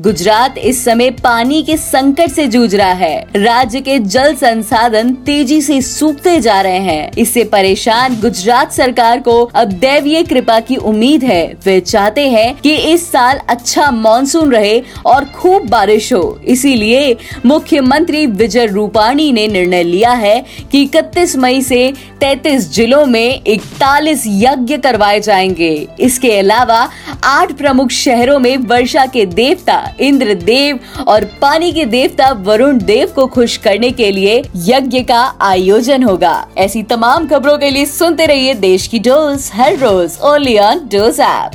गुजरात इस समय पानी के संकट से जूझ रहा है। राज्य के जल संसाधन तेज़ी से सूखते जा रहे हैं। इससे परेशान गुजरात सरकार को अब दैवीय कृपा की उम्मीद है। वे चाहते हैं कि इस साल अच्छा मानसून रहे और खूब बारिश हो। इसीलिए मुख्यमंत्री विजय रूपाणी ने निर्णय लिया है कि इकतीस मई से 33 जिलों में इकतालीस यज्ञ करवाए जाएँगे। इसके अलावा आठ प्रमुख शहरों में वर्षा के देवता इंद्र देव और पानी के देवता वरुण देव को खुश करने के लिए यज्ञ का आयोजन होगा। ऐसी तमाम खबरों के लिए सुनते रहिए देश की डोज हर रोज ओनली ऑन डोज ऐप।